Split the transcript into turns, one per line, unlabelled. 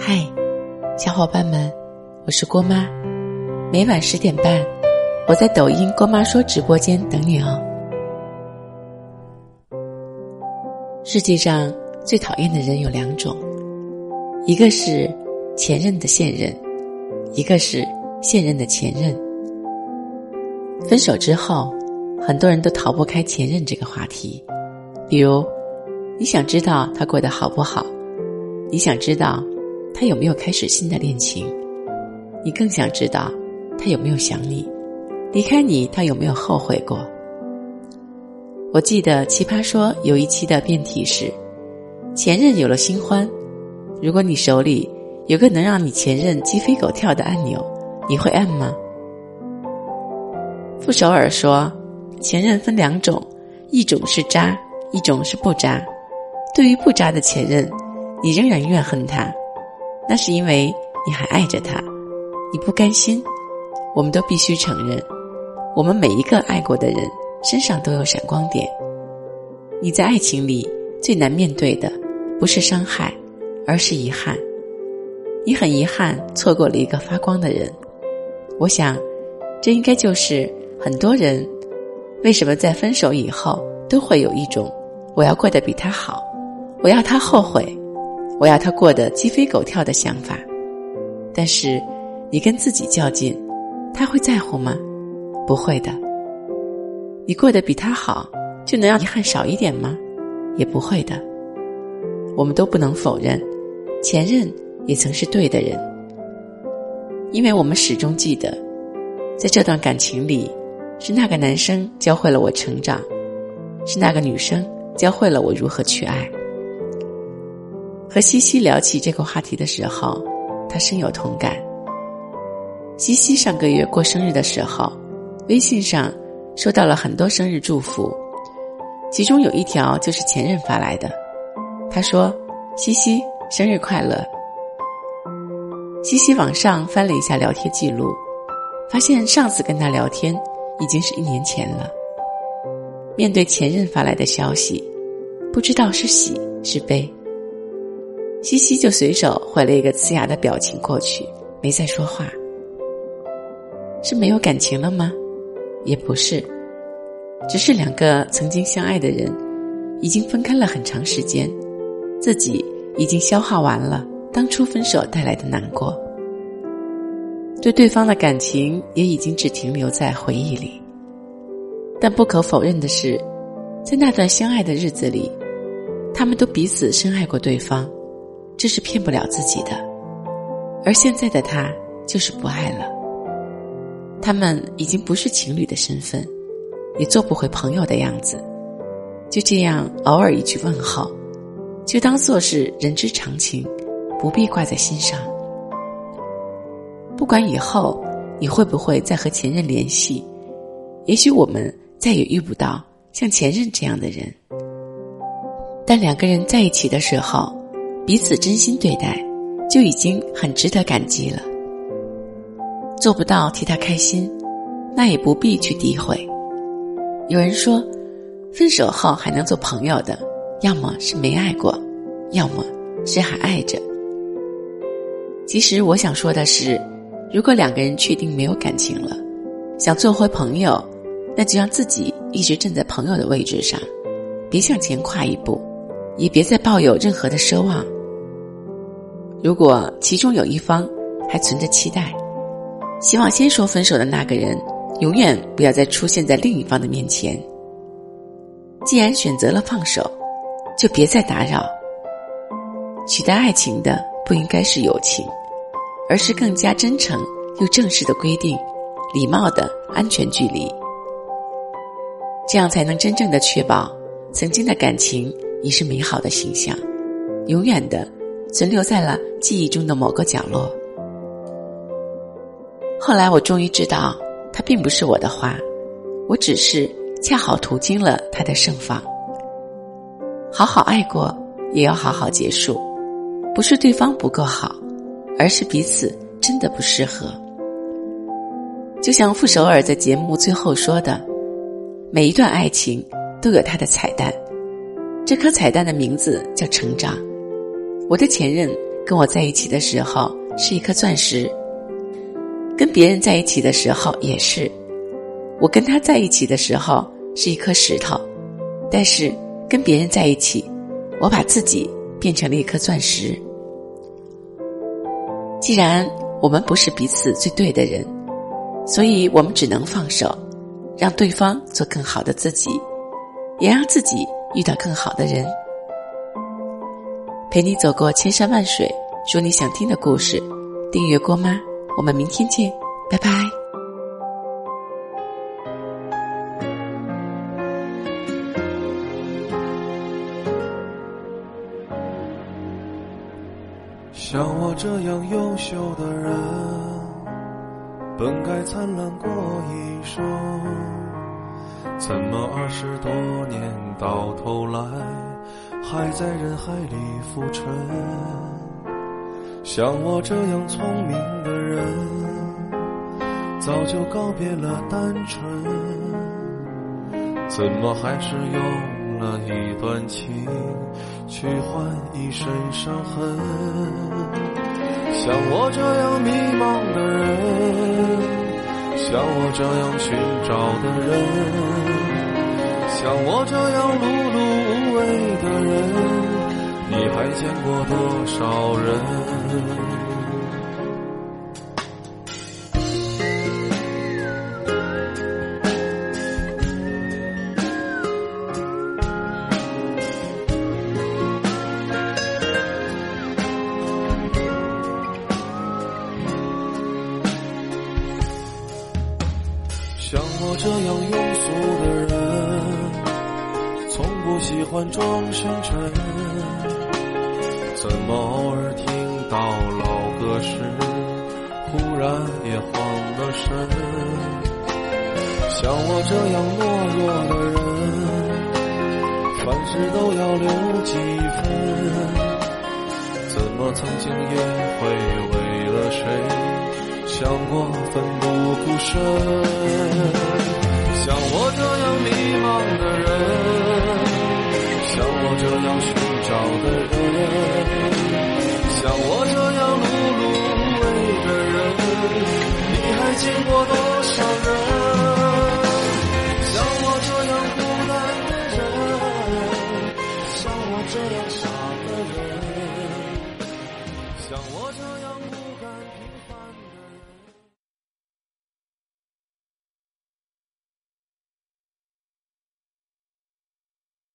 嗨，小伙伴们，我是郭妈。每晚十点半，我在抖音“郭妈说”直播间等你哦。世界上最讨厌的人有两种，一个是前任的现任，一个是现任的前任。分手之后，很多人都逃不开前任这个话题。比如，你想知道他过得好不好？你想知道他有没有开始新的恋情？你更想知道他有没有想你？离开你，他有没有后悔过？我记得《奇葩说》有一期的辩题是：前任有了新欢，如果你手里有个能让你前任鸡飞狗跳的按钮，你会按吗？傅首尔说：“前任分两种，一种是渣，一种是不渣。对于不渣的前任，你仍然怨恨他，那是因为你还爱着他，你不甘心。我们都必须承认，我们每一个爱过的人身上都有闪光点。你在爱情里最难面对的，不是伤害，而是遗憾。你很遗憾错过了一个发光的人。我想，这应该就是。”很多人为什么在分手以后都会有一种我要过得比他好，我要他后悔，我要他过得鸡飞狗跳的想法？但是你跟自己较劲，他会在乎吗？不会的。你过得比他好，就能让遗憾少一点吗？也不会的。我们都不能否认，前任也曾是对的人，因为我们始终记得，在这段感情里。是那个男生教会了我成长，是那个女生教会了我如何去爱。和西西聊起这个话题的时候，他深有同感。西西上个月过生日的时候，微信上收到了很多生日祝福，其中有一条就是前任发来的。他说：“西西生日快乐。”西西往上翻了一下聊天记录，发现上次跟他聊天。已经是一年前了。面对前任发来的消息，不知道是喜是悲，西西就随手回了一个呲牙的表情过去，没再说话。是没有感情了吗？也不是，只是两个曾经相爱的人，已经分开了很长时间，自己已经消化完了当初分手带来的难过。对对方的感情也已经只停留在回忆里，但不可否认的是，在那段相爱的日子里，他们都彼此深爱过对方，这是骗不了自己的。而现在的他就是不爱了，他们已经不是情侣的身份，也做不回朋友的样子，就这样偶尔一句问候，就当做是人之常情，不必挂在心上。不管以后你会不会再和前任联系，也许我们再也遇不到像前任这样的人。但两个人在一起的时候，彼此真心对待，就已经很值得感激了。做不到替他开心，那也不必去诋毁。有人说，分手后还能做朋友的，要么是没爱过，要么是还爱着。其实我想说的是。如果两个人确定没有感情了，想做回朋友，那就让自己一直站在朋友的位置上，别向前跨一步，也别再抱有任何的奢望。如果其中有一方还存着期待，希望先说分手的那个人永远不要再出现在另一方的面前。既然选择了放手，就别再打扰。取代爱情的不应该是友情。而是更加真诚又正式的规定，礼貌的安全距离，这样才能真正的确保曾经的感情已是美好的形象，永远的存留在了记忆中的某个角落。后来我终于知道，他并不是我的花，我只是恰好途经了他的盛放。好好爱过，也要好好结束，不是对方不够好。而是彼此真的不适合。就像傅首尔在节目最后说的：“每一段爱情都有它的彩蛋，这颗彩蛋的名字叫成长。我的前任跟我在一起的时候是一颗钻石，跟别人在一起的时候也是。我跟他在一起的时候是一颗石头，但是跟别人在一起，我把自己变成了一颗钻石。既然我们不是彼此最对的人，所以我们只能放手，让对方做更好的自己，也让自己遇到更好的人。陪你走过千山万水，说你想听的故事。订阅郭妈，我们明天见，拜拜。
像我这样优秀的人，本该灿烂过一生，怎么二十多年到头来，还在人海里浮沉？像我这样聪明的人，早就告别了单纯，怎么还是用了一段情？去换一身伤痕，像我这样迷茫的人，像我这样寻找的人，像我这样碌碌，见过多少人？像我这样庸俗的人，从不喜欢装深沉。怎么偶尔听到老歌时，忽然也慌了神？像我这样懦弱的人，凡事都要留几分。怎么曾经也会为了谁想过奋不顾身？像我这样迷茫的人，像我这样寻找的人，像我这样碌碌无为的人，你还见过多少人？像我这样孤单的人，像我这样傻的人，像我这样。